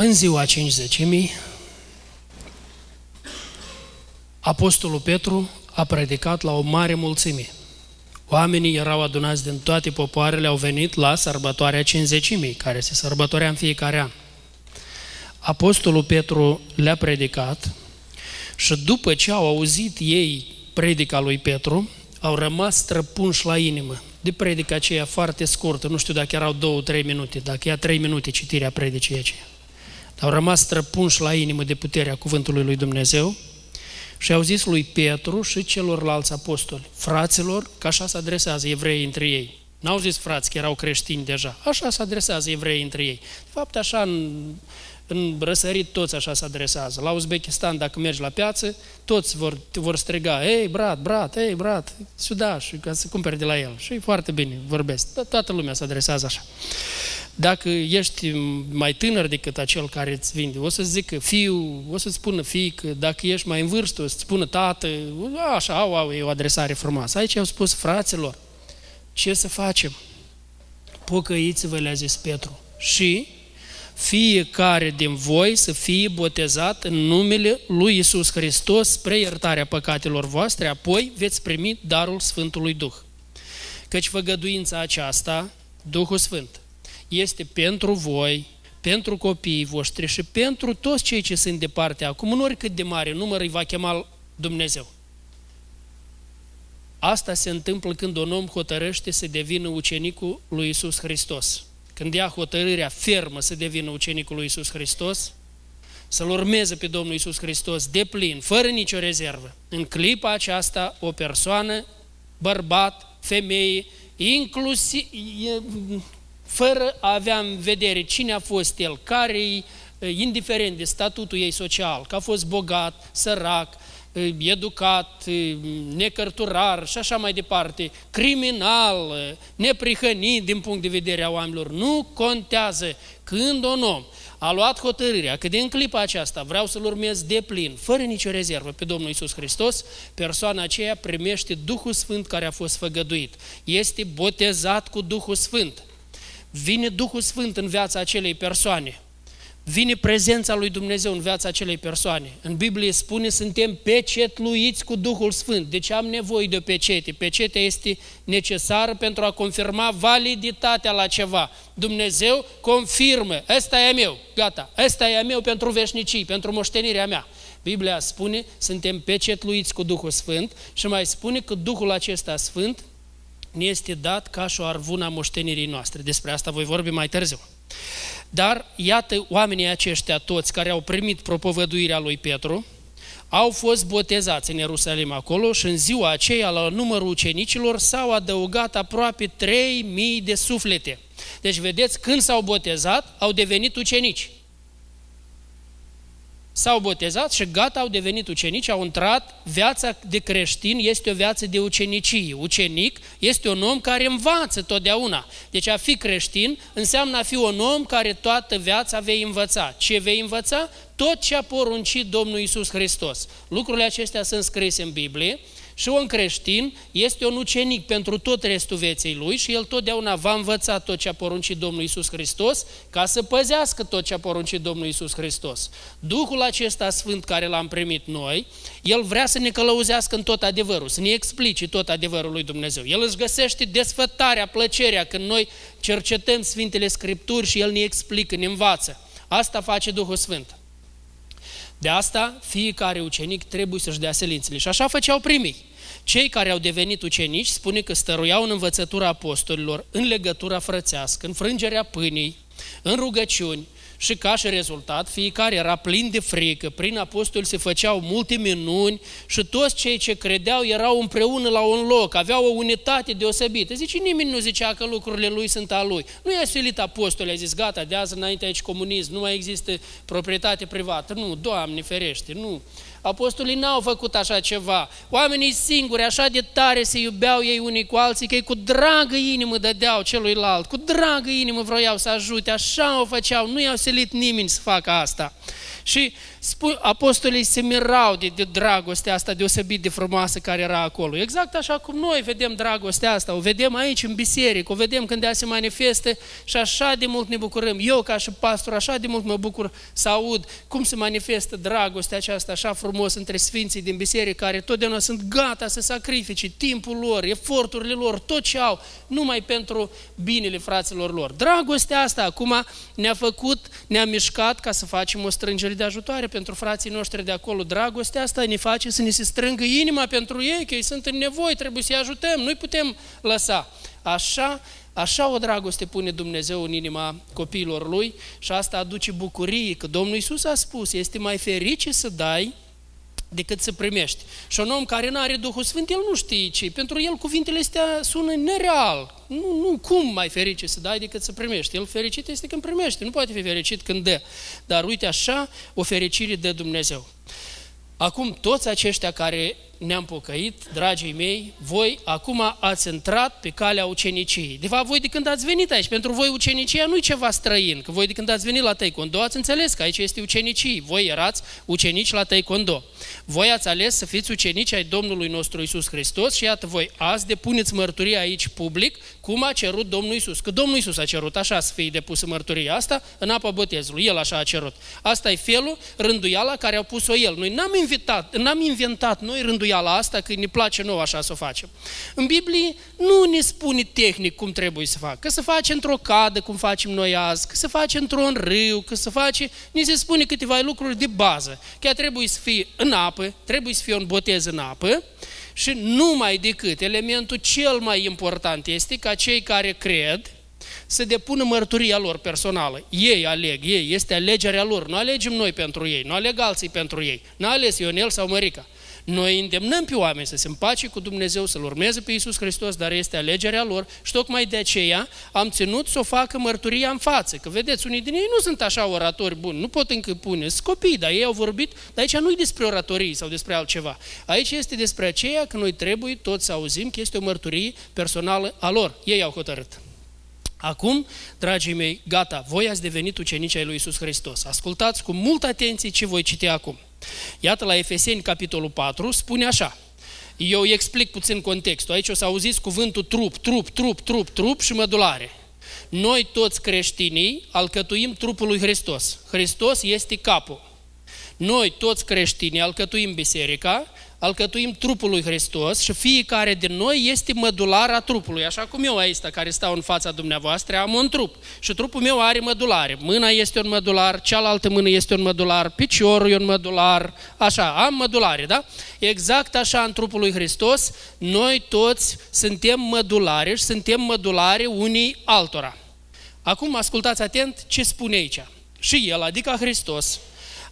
În ziua cincizecimii, Apostolul Petru a predicat la o mare mulțime. Oamenii erau adunați din toate popoarele, au venit la sărbătoarea cinzecimii, care se sărbătorea în fiecare an. Apostolul Petru le-a predicat și după ce au auzit ei predica lui Petru, au rămas străpunși la inimă de predica aceea foarte scurtă, nu știu dacă erau două, trei minute, dacă ia trei minute citirea predicii aceea. Au rămas străpunși la inimă de puterea cuvântului lui Dumnezeu și au zis lui Petru și celorlalți apostoli, fraților, că așa se adresează evreii între ei. N-au zis frați că erau creștini deja, așa se adresează evreii între ei. De fapt, așa în în răsărit toți așa se adresează. La Uzbekistan, dacă mergi la piață, toți vor, vor striga, ei, brat, brat, ei, brat, suda, și ca să cumperi de la el. Și foarte bine vorbesc. Toată lumea se adresează așa. Dacă ești mai tânăr decât acel care îți vinde, o să-ți zică fiu, o să-ți spună fic, dacă ești mai în vârstă, o să-ți spună tată, așa, au, au, e o adresare frumoasă. Aici au spus fraților, ce să facem? Pocăiți-vă, le-a zis Petru. Și fiecare din voi să fie botezat în numele lui Isus Hristos spre iertarea păcatelor voastre, apoi veți primi darul Sfântului Duh. Căci făgăduința aceasta, Duhul Sfânt, este pentru voi, pentru copiii voștri și pentru toți cei ce sunt departe acum, în oricât de mare număr îi va chema Dumnezeu. Asta se întâmplă când un om hotărăște să devină ucenicul lui Isus Hristos când ia hotărârea fermă să devină ucenicul lui Isus Hristos, să-L urmeze pe Domnul Isus Hristos de plin, fără nicio rezervă. În clipa aceasta, o persoană, bărbat, femeie, inclusiv, fără a avea în vedere cine a fost el, care indiferent de statutul ei social, că a fost bogat, sărac, educat, necărturar și așa mai departe, criminal, neprihănit din punct de vedere a oamenilor. Nu contează când un om a luat hotărârea că din clipa aceasta vreau să-L urmez de plin, fără nicio rezervă pe Domnul Isus Hristos, persoana aceea primește Duhul Sfânt care a fost făgăduit. Este botezat cu Duhul Sfânt. Vine Duhul Sfânt în viața acelei persoane vine prezența lui Dumnezeu în viața acelei persoane. În Biblie spune, suntem pecetluiți cu Duhul Sfânt. Deci am nevoie de o pecete. Pecetea este necesară pentru a confirma validitatea la ceva. Dumnezeu confirmă, ăsta e meu, gata, ăsta e meu pentru veșnicii, pentru moștenirea mea. Biblia spune, suntem pecetluiți cu Duhul Sfânt și mai spune că Duhul acesta Sfânt ne este dat ca și o arvuna moștenirii noastre. Despre asta voi vorbi mai târziu. Dar iată oamenii aceștia toți care au primit propovăduirea lui Petru, au fost botezați în Ierusalim acolo și în ziua aceea la numărul ucenicilor s-au adăugat aproape 3.000 de suflete. Deci vedeți, când s-au botezat, au devenit ucenici s-au botezat și gata, au devenit ucenici, au intrat, viața de creștin este o viață de ucenicie. Ucenic este un om care învață totdeauna. Deci a fi creștin înseamnă a fi un om care toată viața vei învăța. Ce vei învăța? Tot ce a poruncit Domnul Isus Hristos. Lucrurile acestea sunt scrise în Biblie și un creștin este un ucenic pentru tot restul vieții lui și el totdeauna va învăța tot ce a poruncit Domnul Isus Hristos ca să păzească tot ce a poruncit Domnul Isus Hristos. Duhul acesta sfânt care l-am primit noi, el vrea să ne călăuzească în tot adevărul, să ne explice tot adevărul lui Dumnezeu. El își găsește desfătarea, plăcerea când noi cercetăm Sfintele Scripturi și el ne explică, ne învață. Asta face Duhul Sfânt. De asta, fiecare ucenic trebuie să-și dea selințele. Și așa făceau primii. Cei care au devenit ucenici spune că stăruiau în învățătura apostolilor, în legătura frățească, în frângerea pâinii, în rugăciuni, și ca și rezultat, fiecare era plin de frică, prin apostoli se făceau multe minuni și toți cei ce credeau erau împreună la un loc, aveau o unitate deosebită. Zice, nimeni nu zicea că lucrurile lui sunt a lui. Nu i-a silit apostoli, a zis, gata, de azi înainte aici comunism, nu mai există proprietate privată. Nu, Doamne ferește, nu. Apostolii n-au făcut așa ceva. Oamenii singuri, așa de tare se iubeau ei unii cu alții, că ei cu dragă inimă dădeau celuilalt, cu dragă inimă vroiau să ajute, așa o făceau, nu i-au selit nimeni să facă asta. Și apostolii se mirau de, de dragostea asta deosebit de frumoasă care era acolo. Exact așa cum noi vedem dragostea asta, o vedem aici în biserică, o vedem când ea se manifeste și așa de mult ne bucurăm. Eu ca și pastor așa de mult mă bucur să aud cum se manifestă dragostea aceasta așa frumos între sfinții din biserică care totdeauna sunt gata să sacrifice timpul lor, eforturile lor, tot ce au, numai pentru binele fraților lor. Dragostea asta acum ne-a făcut, ne-a mișcat ca să facem o strângere de ajutoare pentru frații noștri de acolo. Dragostea asta ne face să ne se strângă inima pentru ei, că ei sunt în nevoie, trebuie să-i ajutăm, nu-i putem lăsa. Așa, așa o dragoste pune Dumnezeu în inima copiilor Lui și asta aduce bucurie, că Domnul Iisus a spus, este mai ferice să dai decât să primești. Și un om care nu are Duhul Sfânt, el nu știe ce. Pentru el cuvintele astea sună nereal. Nu, nu, cum mai ferice să dai decât să primești? El fericit este când primește, nu poate fi fericit când dă. Dar uite așa, o fericire de Dumnezeu. Acum, toți aceștia care ne-am pocăit, dragii mei, voi acum ați intrat pe calea uceniciei. De fapt, voi de când ați venit aici, pentru voi ucenicia nu e ceva străin, că voi de când ați venit la Taekwondo ați înțeles că aici este ucenicii. Voi erați ucenici la Taekwondo. Voi ați ales să fiți ucenici ai Domnului nostru Isus Hristos și iată voi azi depuneți mărturia aici public cum a cerut Domnul Isus. Că Domnul Isus a cerut așa să fie depusă mărturia asta în apa botezului. El așa a cerut. Asta e felul, rânduiala care a pus-o El. Noi n-am inventat, n-am inventat noi rânduiala asta că ne place nou așa să o facem. În Biblie nu ne spune tehnic cum trebuie să facă. Că să face într-o cadă cum facem noi azi, că să face într-un râu, că să face... Ni se spune câteva lucruri de bază. Chiar trebuie să fie în apă, trebuie să fie un botez în apă, și numai decât elementul cel mai important este ca cei care cred să depună mărturia lor personală. Ei aleg, ei, este alegerea lor. Nu alegem noi pentru ei, nu aleg alții pentru ei. Nu ales Ionel sau Mărica. Noi îndemnăm pe oameni să se împace cu Dumnezeu, să-L urmeze pe Iisus Hristos, dar este alegerea lor și tocmai de aceea am ținut să o facă mărturia în față. Că vedeți, unii din ei nu sunt așa oratori buni, nu pot încă pune, sunt copii, dar ei au vorbit, dar aici nu e despre oratorii sau despre altceva. Aici este despre aceea că noi trebuie toți să auzim că este o mărturie personală a lor. Ei au hotărât. Acum, dragii mei, gata, voi ați devenit ucenici ai lui Iisus Hristos. Ascultați cu multă atenție ce voi citi acum. Iată la Efeseni, capitolul 4, spune așa. Eu îi explic puțin contextul. Aici o să auziți cuvântul trup, trup, trup, trup, trup și mădulare. Noi toți creștinii alcătuim trupul lui Hristos. Hristos este capul. Noi toți creștinii alcătuim biserica alcătuim trupul lui Hristos și fiecare din noi este mădular a trupului. Așa cum eu aici, care stau în fața dumneavoastră, am un trup și trupul meu are mădulare. Mâna este un mădular, cealaltă mână este un mădular, piciorul e un mădular, așa, am mădulare, da? Exact așa în trupul lui Hristos, noi toți suntem mădulare și suntem mădulare unii altora. Acum ascultați atent ce spune aici. Și El, adică Hristos,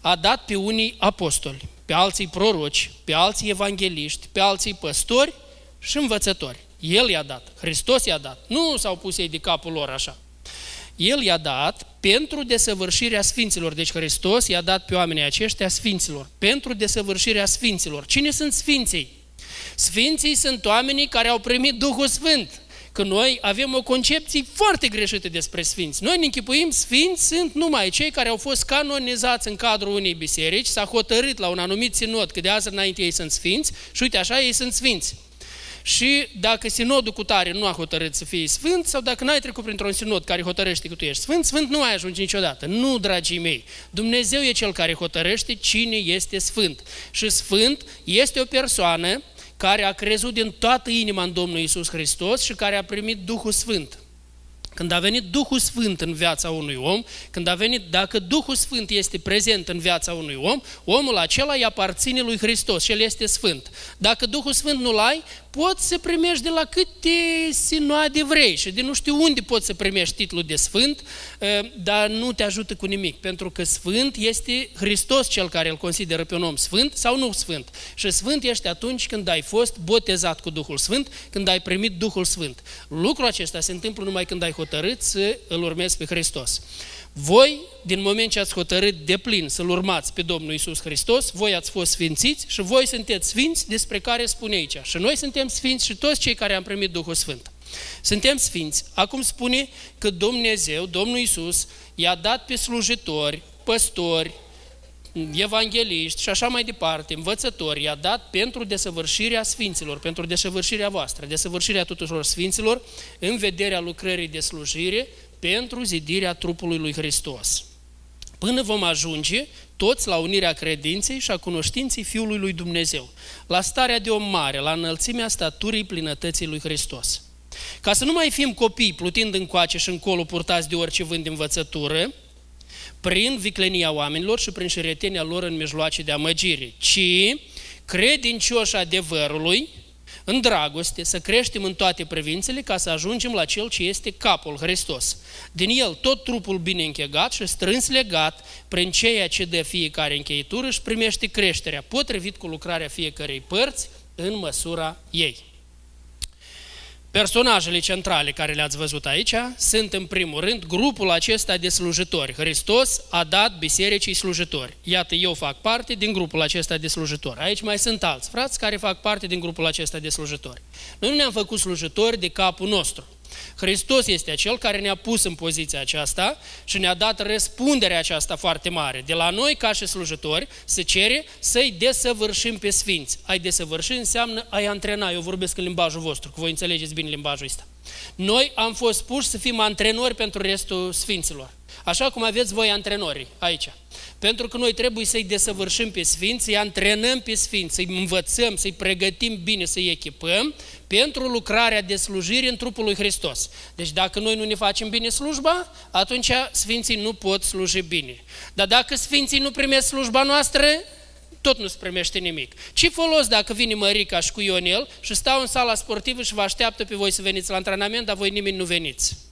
a dat pe unii apostoli, pe alții proroci, pe alții evangeliști, pe alții păstori și învățători. El i-a dat, Hristos i-a dat. Nu s-au pus ei de capul lor așa. El i-a dat pentru desăvârșirea sfinților. Deci Hristos i-a dat pe oamenii aceștia sfinților. Pentru desăvârșirea sfinților. Cine sunt sfinții? Sfinții sunt oamenii care au primit Duhul Sfânt că noi avem o concepție foarte greșită despre sfinți. Noi ne închipuim, sfinți sunt numai cei care au fost canonizați în cadrul unei biserici, s-a hotărât la un anumit sinod că de azi înainte ei sunt sfinți și uite așa ei sunt sfinți. Și dacă sinodul cu tare nu a hotărât să fie sfânt, sau dacă n-ai trecut printr-un sinod care hotărăște că tu ești sfânt, sfânt nu ai ajunge niciodată. Nu, dragii mei. Dumnezeu e cel care hotărăște cine este sfânt. Și sfânt este o persoană care a crezut din toată inima în Domnul Isus Hristos și care a primit Duhul Sfânt. Când a venit Duhul Sfânt în viața unui om, când a venit, dacă Duhul Sfânt este prezent în viața unui om, omul acela îi aparține lui Hristos și el este Sfânt. Dacă Duhul Sfânt nu-l ai, poți să primești de la câte sinoade vrei și de nu știu unde poți să primești titlul de Sfânt, ă, dar nu te ajută cu nimic, pentru că Sfânt este Hristos cel care îl consideră pe un om Sfânt sau nu Sfânt. Și Sfânt ești atunci când ai fost botezat cu Duhul Sfânt, când ai primit Duhul Sfânt. Lucrul acesta se întâmplă numai când ai hotărât să îl urmezi pe Hristos. Voi, din moment ce ați hotărât de plin să-L urmați pe Domnul Isus Hristos, voi ați fost sfințiți și voi sunteți sfinți despre care spune aici. Și noi suntem sfinți și toți cei care am primit Duhul Sfânt. Suntem sfinți. Acum spune că Dumnezeu, Domnul Isus, i-a dat pe slujitori, păstori, evangeliști și așa mai departe, învățători, i-a dat pentru desăvârșirea sfinților, pentru desăvârșirea voastră, desăvârșirea tuturor sfinților, în vederea lucrării de slujire, pentru zidirea trupului lui Hristos. Până vom ajunge toți la unirea credinței și a cunoștinței Fiului lui Dumnezeu, la starea de om mare, la înălțimea staturii plinătății lui Hristos. Ca să nu mai fim copii plutind încoace și încolo purtați de orice vânt de învățătură, prin viclenia oamenilor și prin șiretenia lor în mijloace de amăgire, ci credincioși adevărului, în dragoste, să creștem în toate privințele ca să ajungem la Cel ce este capul, Hristos. Din El tot trupul bine închegat și strâns legat prin ceea ce dă fiecare încheitură și primește creșterea, potrivit cu lucrarea fiecarei părți în măsura ei. Personajele centrale care le-ați văzut aici sunt în primul rând grupul acesta de slujitori. Hristos a dat bisericii slujitori. Iată, eu fac parte din grupul acesta de slujitori. Aici mai sunt alți frați care fac parte din grupul acesta de slujitori. Noi nu ne-am făcut slujitori de capul nostru. Hristos este acel care ne-a pus în poziția aceasta și ne-a dat răspunderea aceasta foarte mare. De la noi, ca și slujitori, se cere să-i desăvârșim pe sfinți. Ai desăvârși înseamnă ai antrena. Eu vorbesc în limbajul vostru, că voi înțelegeți bine limbajul ăsta. Noi am fost puși să fim antrenori pentru restul sfinților. Așa cum aveți voi antrenori aici. Pentru că noi trebuie să-i desăvârșim pe sfinți, să-i antrenăm pe sfinți, să-i învățăm, să-i pregătim bine, să-i echipăm pentru lucrarea de slujire în trupul lui Hristos. Deci dacă noi nu ne facem bine slujba, atunci sfinții nu pot sluji bine. Dar dacă sfinții nu primesc slujba noastră, tot nu se primește nimic. Ce folos dacă vine Mărica și cu Ionel și stau în sala sportivă și vă așteaptă pe voi să veniți la antrenament, dar voi nimeni nu veniți?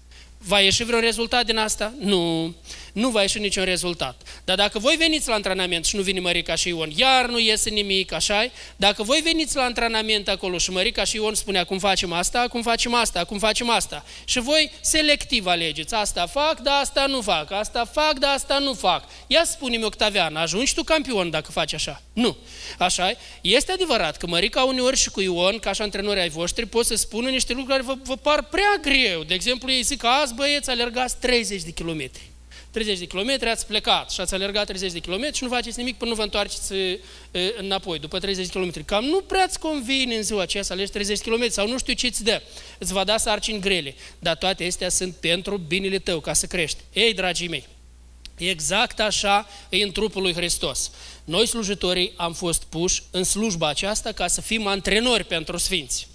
Va ieși vreun rezultat din asta? Nu nu va ieși niciun rezultat. Dar dacă voi veniți la antrenament și nu vine Mărica și Ion, iar nu iese nimic, așa Dacă voi veniți la antrenament acolo și Mărica și Ion spunea cum facem asta, cum facem asta, cum facem asta, și voi selectiv alegeți, asta fac, dar asta nu fac, asta fac, dar asta nu fac. Ia spune-mi, Octavian, ajungi tu campion dacă faci așa? Nu. Așa Este adevărat că Mărica uneori și cu Ion, ca și antrenori ai voștri, pot să spună niște lucruri care vă, vă par prea greu. De exemplu, ei zic că azi băieți alergați 30 de kilometri. 30 de kilometri, ați plecat și ați alergat 30 de kilometri și nu faceți nimic până nu vă întoarceți înapoi, după 30 de kilometri. Cam nu prea îți convine în ziua aceea să alegi 30 de kilometri sau nu știu ce îți dă. Îți va da sarcini grele, dar toate astea sunt pentru binele tău, ca să crești. Ei, dragii mei, Exact așa e în trupul lui Hristos. Noi slujitorii am fost puși în slujba aceasta ca să fim antrenori pentru sfinți.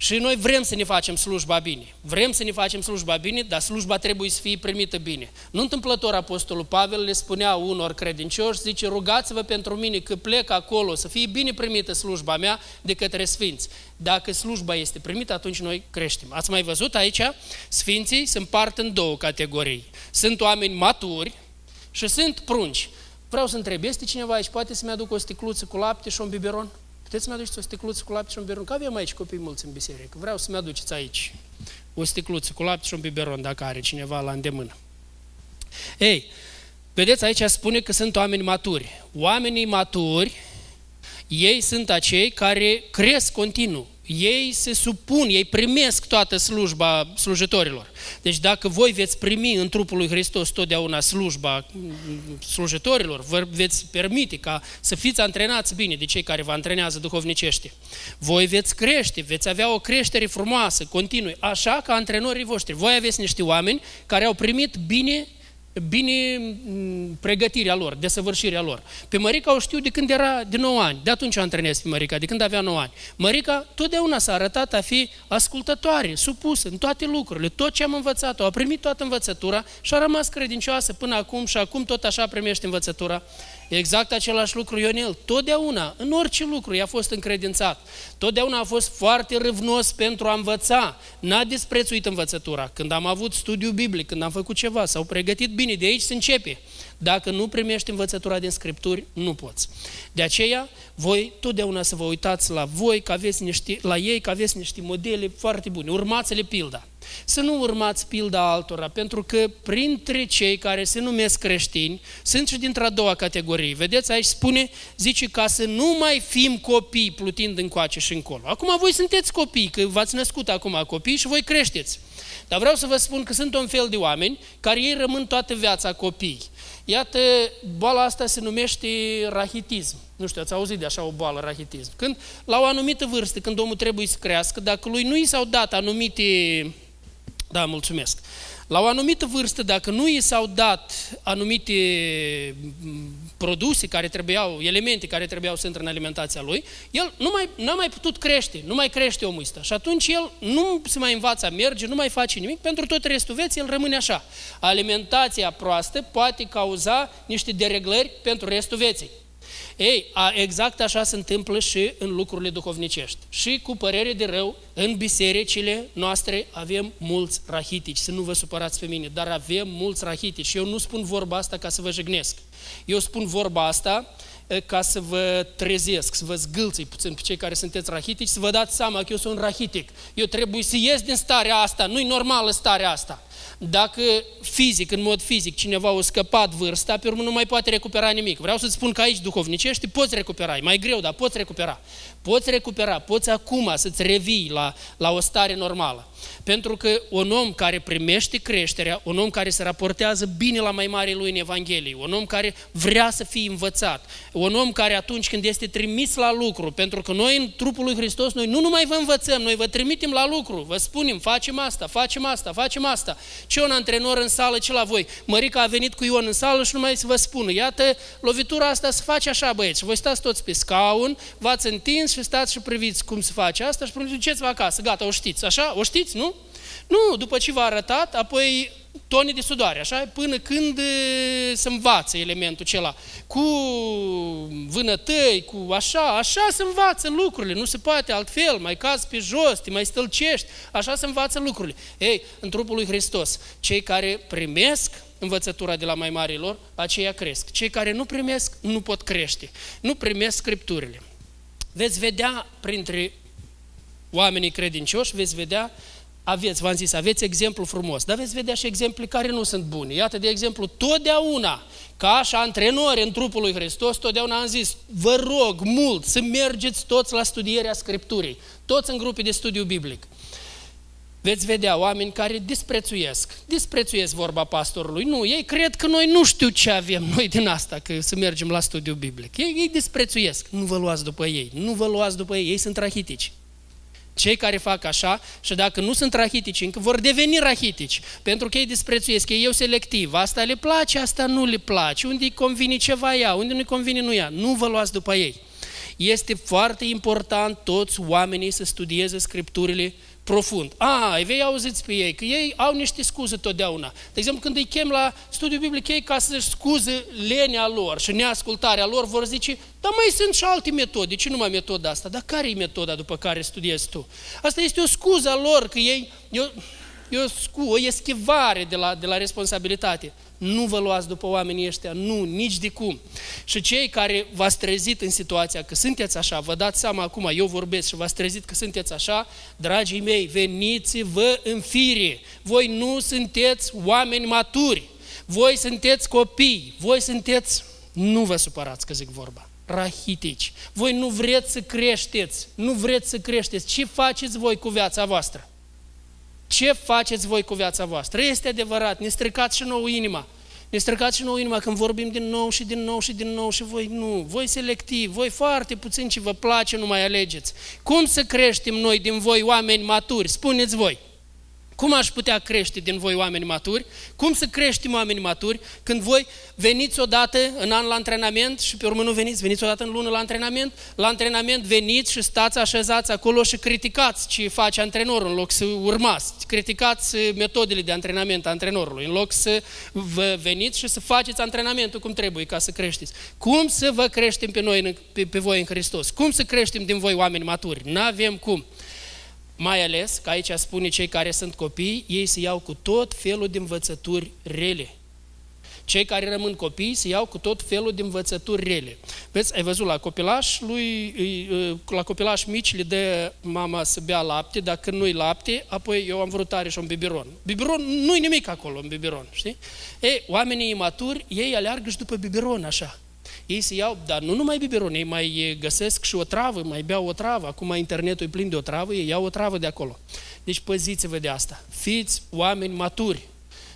Și noi vrem să ne facem slujba bine. Vrem să ne facem slujba bine, dar slujba trebuie să fie primită bine. Nu întâmplător Apostolul Pavel le spunea unor credincioși, zice, rugați-vă pentru mine că plec acolo, să fie bine primită slujba mea de către sfinți. Dacă slujba este primită, atunci noi creștem. Ați mai văzut aici? Sfinții se împart în două categorii. Sunt oameni maturi și sunt prunci. Vreau să întreb, este cineva aici, poate să-mi aduc o sticluță cu lapte și un biberon? Puteți să-mi aduceți o sticluță cu lapte și un biberon? Că avem aici copii mulți în biserică. Vreau să-mi aduceți aici o sticluță cu lapte și un biberon, dacă are cineva la îndemână. Ei, vedeți, aici spune că sunt oameni maturi. Oamenii maturi, ei sunt acei care cresc continuu ei se supun, ei primesc toată slujba slujitorilor. Deci dacă voi veți primi în trupul lui Hristos totdeauna slujba slujitorilor, vă veți permite ca să fiți antrenați bine de cei care vă antrenează duhovnicește. Voi veți crește, veți avea o creștere frumoasă, continuă, așa ca antrenorii voștri. Voi aveți niște oameni care au primit bine bine mm, pregătirea lor, desăvârșirea lor. Pe Mărica o știu de când era de 9 ani, de atunci antrenez pe Mărica, de când avea 9 ani. Mărica totdeauna s-a arătat a fi ascultătoare, supusă în toate lucrurile, tot ce am învățat-o, a primit toată învățătura și a rămas credincioasă până acum și acum tot așa primește învățătura Exact același lucru Ionel. Totdeauna, în orice lucru, i-a fost încredințat. Totdeauna a fost foarte râvnos pentru a învăța. N-a disprețuit învățătura. Când am avut studiu biblic, când am făcut ceva, s-au pregătit bine, de aici se începe. Dacă nu primești învățătura din Scripturi, nu poți. De aceea, voi totdeauna să vă uitați la voi, că aveți niște, la ei, că aveți niște modele foarte bune. Urmați-le pilda. Să nu urmați pilda altora, pentru că printre cei care se numesc creștini sunt și dintre a doua categorie. Vedeți, aici spune, zice, ca să nu mai fim copii plutind încoace și încolo. Acum voi sunteți copii, că v-ați născut acum copii și voi creșteți. Dar vreau să vă spun că sunt un fel de oameni care ei rămân toată viața copii. Iată, boala asta se numește rahitism. Nu știu, ați auzit de așa o boală, rahitism. Când, la o anumită vârstă, când omul trebuie să crească, dacă lui nu i s-au dat anumite... Da, mulțumesc. La o anumită vârstă, dacă nu i s-au dat anumite produse care trebuiau, elemente care trebuiau să intre în alimentația lui, el nu mai, n-a mai putut crește, nu mai crește omul ăsta. Și atunci el nu se mai învață a merge, nu mai face nimic, pentru tot restul vieții el rămâne așa. Alimentația proastă poate cauza niște dereglări pentru restul vieții. Ei, a, exact așa se întâmplă și în lucrurile duhovnicești. Și cu părere de rău, în bisericile noastre avem mulți rahitici. Să nu vă supărați pe mine, dar avem mulți rahitici. Eu nu spun vorba asta ca să vă jignesc. Eu spun vorba asta ca să vă trezesc, să vă zgâlți puțin pe cei care sunteți rahitici, să vă dați seama că eu sunt rahitic. Eu trebuie să ies din starea asta, nu-i normală starea asta. Dacă fizic, în mod fizic, cineva a scăpat vârsta, pe urmă nu mai poate recupera nimic. Vreau să-ți spun că aici, duhovnicești, poți recupera. E mai greu, dar poți recupera. Poți recupera, poți acum să-ți revii la, la o stare normală. Pentru că un om care primește creșterea, un om care se raportează bine la mai mare lui în Evanghelie, un om care vrea să fie învățat, un om care atunci când este trimis la lucru, pentru că noi în trupul lui Hristos, noi nu numai vă învățăm, noi vă trimitem la lucru, vă spunem, facem asta, facem asta, facem asta. Ce un antrenor în sală, ce la voi? Mărica a venit cu Ion în sală și numai să vă spună, iată, lovitura asta se face așa, băieți, voi stați toți pe scaun, v-ați întins și stați și priviți cum se face asta și duceți-vă acasă, gata, o știți, așa? O știți, nu? Nu, după ce v-a arătat, apoi tone de sudoare, așa, până când se învață elementul acela. Cu vânătăi, cu așa, așa se învață lucrurile, nu se poate altfel, mai cazi pe jos, te mai stălcești, așa se învață lucrurile. Ei, în trupul lui Hristos, cei care primesc învățătura de la mai marilor, aceia cresc. Cei care nu primesc, nu pot crește. Nu primesc scripturile. Veți vedea printre oamenii credincioși, veți vedea aveți, v-am zis, aveți exemplu frumos, dar veți vedea și exemple care nu sunt bune. Iată, de exemplu, totdeauna, ca și antrenori în trupul lui Hristos, totdeauna am zis, vă rog mult să mergeți toți la studierea Scripturii, toți în grupe de studiu biblic. Veți vedea oameni care disprețuiesc, disprețuiesc vorba pastorului. Nu, ei cred că noi nu știu ce avem noi din asta, că să mergem la studiu biblic. Ei, ei disprețuiesc, nu vă luați după ei, nu vă luați după ei, ei sunt rahitici. Cei care fac așa și dacă nu sunt rahitici încă, vor deveni rahitici, pentru că ei disprețuiesc, ei eu selectiv, asta le place, asta nu le place, unde îi convine ceva ea, unde nu-i convine nu ea, nu vă luați după ei. Este foarte important toți oamenii să studieze Scripturile profund. A, vei auziți pe ei, că ei au niște scuze totdeauna. De exemplu, când îi chem la studiu biblic, ei ca să-și scuze lenea lor și neascultarea lor, vor zice, dar mai sunt și alte metode, ce numai metoda asta? Dar care e metoda după care studiezi tu? Asta este o scuză a lor, că ei, eu, e o, scu, o eschivare de la, de la responsabilitate. Nu vă luați după oamenii ăștia, nu, nici de cum. Și cei care v-ați trezit în situația că sunteți așa, vă dați seama acum, eu vorbesc și v-ați trezit că sunteți așa, dragii mei, veniți-vă în fire. Voi nu sunteți oameni maturi. Voi sunteți copii. Voi sunteți, nu vă supărați că zic vorba, rahitici. Voi nu vreți să creșteți. Nu vreți să creșteți. Ce faceți voi cu viața voastră? Ce faceți voi cu viața voastră? Este adevărat, ne stricați și nouă inima. Ne stricați și nouă inima când vorbim din nou și din nou și din nou și voi nu. Voi selectiv, voi foarte puțin ce vă place, nu mai alegeți. Cum să creștem noi din voi oameni maturi? Spuneți voi. Cum aș putea crește din voi oameni maturi? Cum să creștem oameni maturi când voi veniți odată în an la antrenament și pe urmă nu veniți, veniți odată în lună la antrenament, la antrenament veniți și stați așezați acolo și criticați ce face antrenorul în loc să urmați, criticați metodele de antrenament a antrenorului, în loc să vă veniți și să faceți antrenamentul cum trebuie ca să creșteți. Cum să vă creștem pe noi, pe, pe voi în Hristos? Cum să creștem din voi oameni maturi? N-avem cum. Mai ales că aici spune cei care sunt copii, ei se iau cu tot felul de învățături rele. Cei care rămân copii se iau cu tot felul de învățături rele. Vezi, ai văzut la copilaș, lui, la copilaș mici le dă mama să bea lapte, dacă nu-i lapte, apoi eu am vrut tare și un biberon. Biberon, nu-i nimic acolo în biberon, știi? Ei, oamenii imaturi, ei aleargă și după biberon așa. Ei se iau, dar nu numai biberon, ei mai găsesc și o travă, mai beau o travă. Acum internetul e plin de o travă, ei iau o travă de acolo. Deci păziți-vă de asta. Fiți oameni maturi.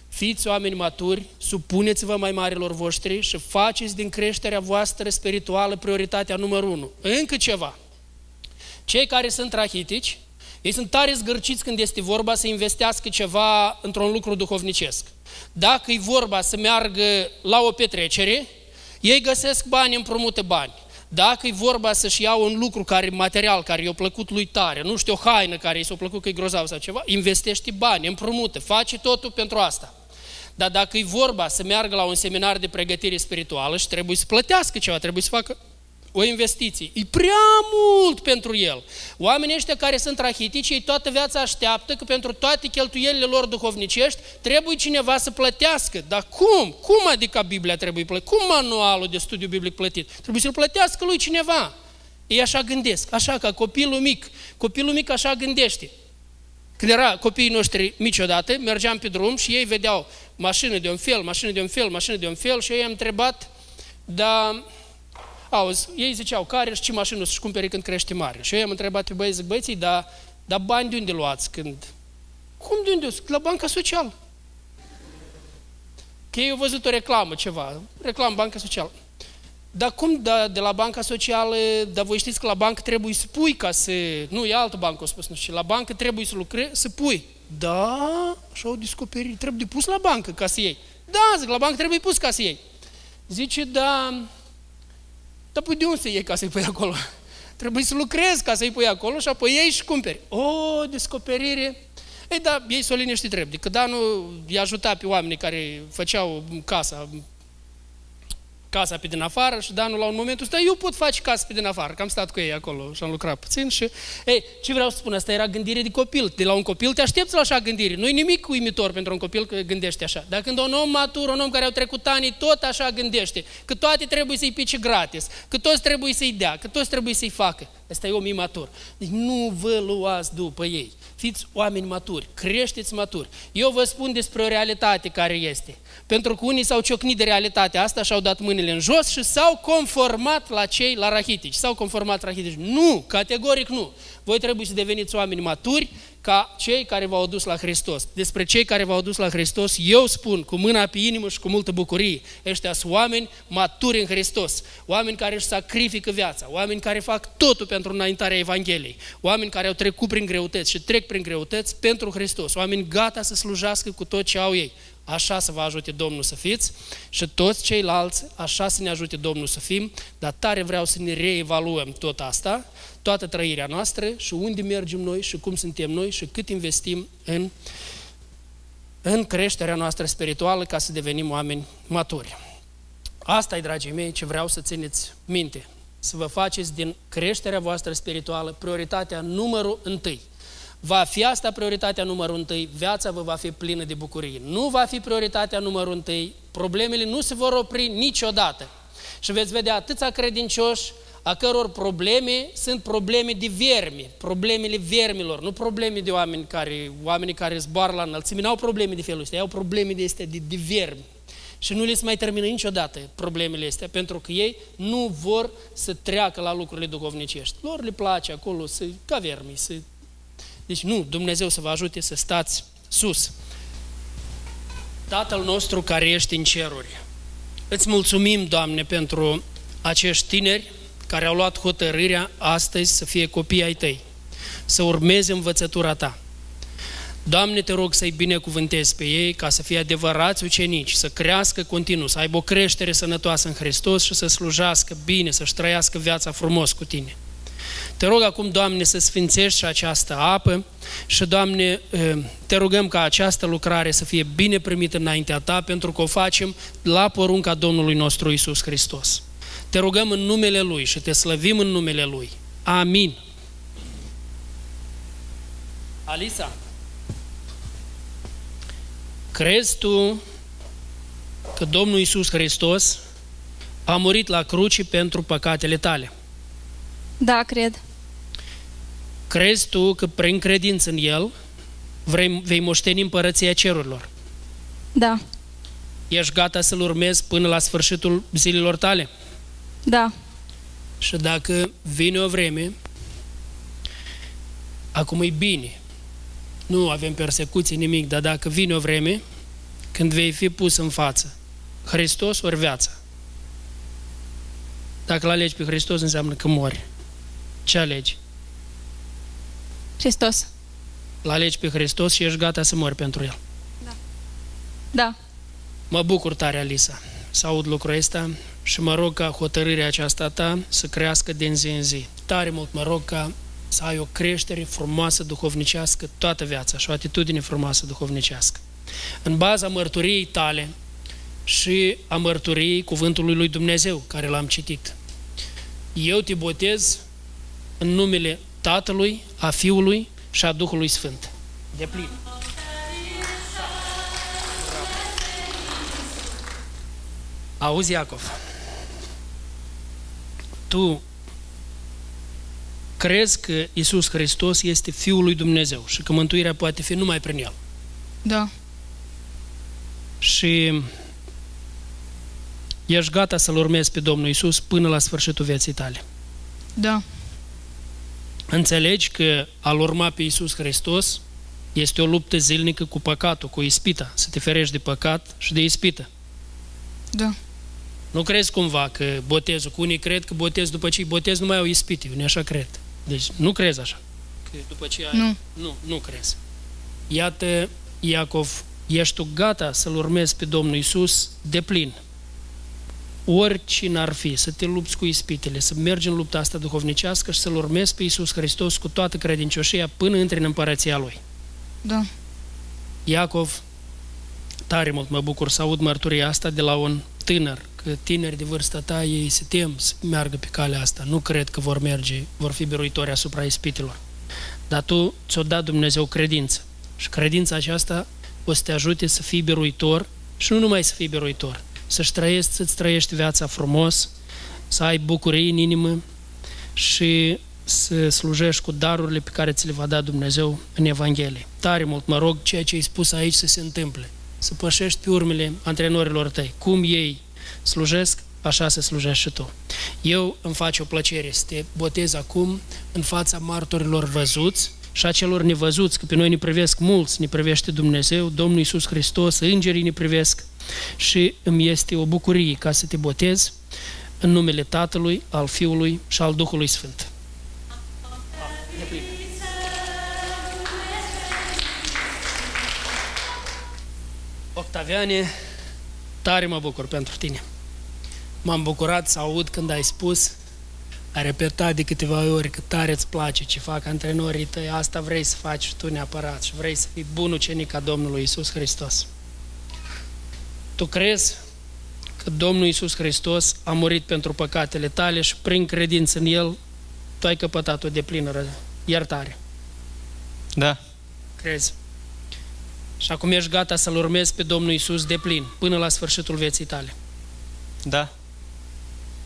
Fiți oameni maturi, supuneți-vă mai marilor voștri și faceți din creșterea voastră spirituală prioritatea numărul unu. Încă ceva. Cei care sunt rahitici, ei sunt tare zgârciți când este vorba să investească ceva într-un lucru duhovnicesc. Dacă e vorba să meargă la o petrecere, ei găsesc bani, împrumută bani. Dacă e vorba să-și iau un lucru care, material care i-a plăcut lui tare, nu știu, o haină care i s-a plăcut că e grozav sau ceva, investește bani, împrumută, face totul pentru asta. Dar dacă e vorba să meargă la un seminar de pregătire spirituală și trebuie să plătească ceva, trebuie să facă o investiție. E prea mult pentru el. Oamenii ăștia care sunt rahitici, ei toată viața așteaptă că pentru toate cheltuielile lor duhovnicești trebuie cineva să plătească. Dar cum? Cum adică Biblia trebuie plătit? Cum manualul de studiu biblic plătit? Trebuie să-l plătească lui cineva. Ei așa gândesc, așa ca copilul mic. Copilul mic așa gândește. Când era copiii noștri mici odată, mergeam pe drum și ei vedeau mașină de un fel, mașină de un fel, mașină de un fel și ei am întrebat, dar auzi, ei ziceau, care și ce mașină să-și cumpere când crește mare? Și eu am întrebat pe băieți, zic, băieții, dar, dar bani de unde luați când? Cum de unde? La banca socială. Că ei au văzut o reclamă, ceva, reclamă banca socială. Dar cum da, de la banca socială, dar voi știți că la bancă trebuie să pui ca să... Nu, e altă bancă, o spus, nu știu, la bancă trebuie să lucrezi, să pui. Da, așa au descoperit, trebuie pus la bancă ca să iei. Da, zic, la bancă trebuie pus ca să iei. Zice, da, dar păi de unde să iei ca să-i pui acolo? Trebuie să lucrezi ca să-i pui acolo și apoi iei și cumperi. O, descoperire! Ei, da, ei s-o liniști drept. Că da, nu i ajuta pe oamenii care făceau casa, casa pe din afară și Danul la un moment ăsta, eu pot face casă pe din afară, că am stat cu ei acolo și am lucrat puțin și, ei, ce vreau să spun, asta era gândire de copil. De la un copil te aștepți la așa gândire. Nu-i nimic uimitor pentru un copil că gândește așa. Dar când un om matur, un om care au trecut ani, tot așa gândește, că toate trebuie să-i pice gratis, că toți trebuie să-i dea, că toți trebuie să-i facă. Asta e om imatur. Deci nu vă luați după ei. Fiți oameni maturi, creșteți maturi. Eu vă spun despre o realitate care este. Pentru că unii s-au ciocnit de realitatea asta și au dat mâinile în jos și s-au conformat la cei, la rahitici. S-au conformat rahitici. Nu, categoric nu. Voi trebuie să deveniți oameni maturi ca cei care v-au dus la Hristos. Despre cei care v-au dus la Hristos, eu spun cu mâna pe inimă și cu multă bucurie. Ăștia sunt oameni maturi în Hristos, oameni care își sacrifică viața, oameni care fac totul pentru înaintarea Evangheliei, oameni care au trecut prin greutăți și trec prin greutăți pentru Hristos, oameni gata să slujească cu tot ce au ei. Așa să vă ajute Domnul să fiți și toți ceilalți, așa să ne ajute Domnul să fim, dar tare vreau să ne reevaluăm tot asta, toată trăirea noastră și unde mergem noi și cum suntem noi și cât investim în, în creșterea noastră spirituală ca să devenim oameni maturi. Asta e, dragii mei, ce vreau să țineți minte. Să vă faceți din creșterea voastră spirituală prioritatea numărul întâi va fi asta prioritatea numărul întâi, viața vă va fi plină de bucurie. Nu va fi prioritatea numărul întâi, problemele nu se vor opri niciodată. Și veți vedea atâția credincioși a căror probleme sunt probleme de vermi, problemele vermilor, nu probleme de oameni care, oamenii care zboară la înălțime, nu au probleme de felul ăsta, au probleme de astea de, de vermi. Și nu le se mai termină niciodată problemele astea, pentru că ei nu vor să treacă la lucrurile duhovnicești. Lor le place acolo să, ca vermi, să deci nu, Dumnezeu să vă ajute să stați sus. Tatăl nostru care ești în ceruri, îți mulțumim, Doamne, pentru acești tineri care au luat hotărârea astăzi să fie copii ai Tăi, să urmeze învățătura Ta. Doamne, te rog să-i binecuvântezi pe ei ca să fie adevărați ucenici, să crească continuu, să aibă o creștere sănătoasă în Hristos și să slujească bine, să-și trăiască viața frumos cu Tine. Te rog acum, Doamne, să sfințești și această apă și, Doamne, te rugăm ca această lucrare să fie bine primită înaintea Ta, pentru că o facem la porunca Domnului nostru Isus Hristos. Te rugăm în numele Lui și te slăvim în numele Lui. Amin. Alisa, crezi tu că Domnul Isus Hristos a murit la cruci pentru păcatele tale? Da, cred. Crezi tu că prin credință în El vrei, vei moșteni împărăția cerurilor? Da. Ești gata să-L urmezi până la sfârșitul zilelor tale? Da. Și dacă vine o vreme, acum e bine, nu avem persecuții, nimic, dar dacă vine o vreme când vei fi pus în față. Hristos ori viața. Dacă îl alegi pe Hristos, înseamnă că mori. Ce alegi? Hristos. Îl alegi pe Hristos și ești gata să mori pentru El. Da. Mă bucur tare, Alisa, să aud lucrul ăsta și mă rog ca hotărârea aceasta ta să crească din zi în zi. Tare mult mă rog ca să ai o creștere frumoasă duhovnicească toată viața și o atitudine frumoasă duhovnicească. În baza mărturiei tale și a mărturiei cuvântului lui Dumnezeu, care l-am citit. Eu te botez în numele Tatălui, a Fiului și a Duhului Sfânt. De plin. Auzi, Iacov, tu crezi că Isus Hristos este Fiul lui Dumnezeu și că mântuirea poate fi numai prin El. Da. Și ești gata să-L urmezi pe Domnul Isus până la sfârșitul vieții tale. Da. Înțelegi că al urma pe Isus Hristos este o luptă zilnică cu păcatul, cu ispita, să te ferești de păcat și de ispită. Da. Nu crezi cumva că botezul, că unii cred că botez după ce îi botez nu mai au ispite, unii așa cred. Deci nu crezi așa. Că după ce ai... Nu. Nu, nu crezi. Iată, Iacov, ești tu gata să-L urmezi pe Domnul Isus de plin. Oricine ar fi, să te lupți cu ispitele, să mergi în lupta asta duhovnicească și să-L urmezi pe Isus Hristos cu toată credincioșia până intri în împărăția Lui. Da. Iacov, tare mult mă bucur să aud mărturia asta de la un tânăr, că tineri de vârsta ta ei se tem să meargă pe calea asta. Nu cred că vor merge, vor fi biruitori asupra ispitilor. Dar tu ți-o dat Dumnezeu credință. Și credința aceasta o să te ajute să fii biruitor și nu numai să fii biruitor, să-ți trăiești, să-ți trăiești viața frumos, să ai bucurie în inimă și să slujești cu darurile pe care ți le va da Dumnezeu în Evanghelie. Tare mult mă rog ceea ce ai spus aici să se întâmple. Să pășești pe urmele antrenorilor tăi. Cum ei slujesc, așa să slujești și tu. Eu îmi face o plăcere să te botez acum în fața martorilor văzuți și a celor nevăzuți, că pe noi ne privesc mulți, ne privește Dumnezeu, Domnul Iisus Hristos, îngerii ne privesc și îmi este o bucurie ca să te botez în numele Tatălui, al Fiului și al Duhului Sfânt. Octaviane, tare mă bucur pentru tine. M-am bucurat să aud când ai spus, ai repetat de câteva ori că tare îți place ce fac antrenorii tăi, asta vrei să faci și tu neapărat și vrei să fii bun ucenic a Domnului Isus Hristos. Tu crezi că Domnul Isus Hristos a murit pentru păcatele tale și prin credință în El tu ai căpătat o deplină iertare. Da. Crezi? Și acum ești gata să-L urmezi pe Domnul Isus de plin, până la sfârșitul vieții tale. Da.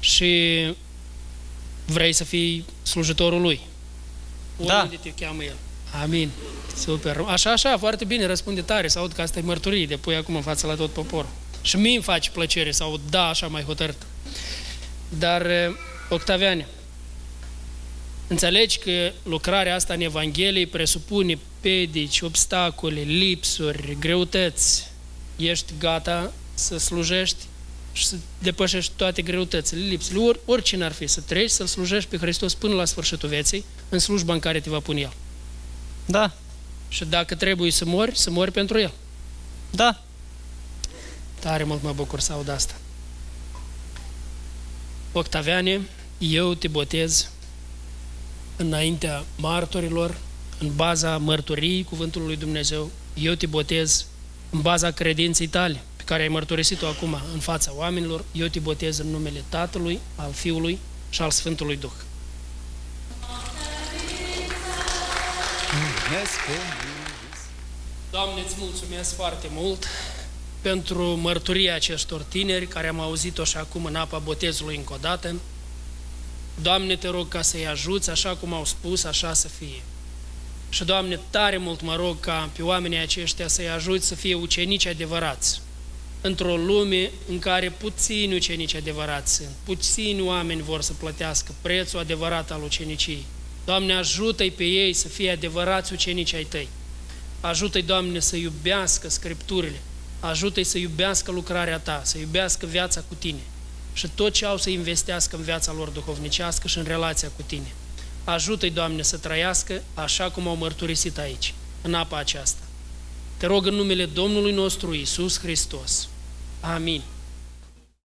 Și vrei să fii slujitorul Lui. Da. Unde te cheamă El. Amin. Super. Așa, așa, foarte bine, răspunde tare, să aud că asta e mărturie de pui acum în fața la tot poporul. Și mie îmi face plăcere să aud da, așa mai hotărât. Dar, Octaviane, Înțelegi că lucrarea asta în Evanghelie presupune pedici, obstacole, lipsuri, greutăți. Ești gata să slujești și să depășești toate greutățile, lipsile, or, oricine ar fi, să treci, să-L slujești pe Hristos până la sfârșitul vieții, în slujba în care te va pune El. Da. Și dacă trebuie să mori, să mori pentru El. Da. Tare mult mă bucur să aud asta. Octaviane, eu te botez înaintea martorilor, în baza mărturiei cuvântului lui Dumnezeu, eu te botez în baza credinței tale, pe care ai mărturisit-o acum în fața oamenilor, eu te botez în numele Tatălui, al Fiului și al Sfântului Duh. Doamne, îți mulțumesc foarte mult pentru mărturia acestor tineri care am auzit-o și acum în apa botezului încă o dată. Doamne, te rog ca să-i ajuți, așa cum au spus, așa să fie. Și, Doamne, tare mult mă rog ca pe oamenii aceștia să-i ajuți să fie ucenici adevărați. Într-o lume în care puțini ucenici adevărați sunt, puțini oameni vor să plătească prețul adevărat al uceniciei. Doamne, ajută-i pe ei să fie adevărați ucenici ai Tăi. Ajută-i, Doamne, să iubească Scripturile, Ajută-i să iubească lucrarea Ta, să iubească viața cu Tine și tot ce au să investească în viața lor duhovnicească și în relația cu Tine. Ajută-i, Doamne, să trăiască așa cum au mărturisit aici, în apa aceasta. Te rog în numele Domnului nostru Isus Hristos. Amin.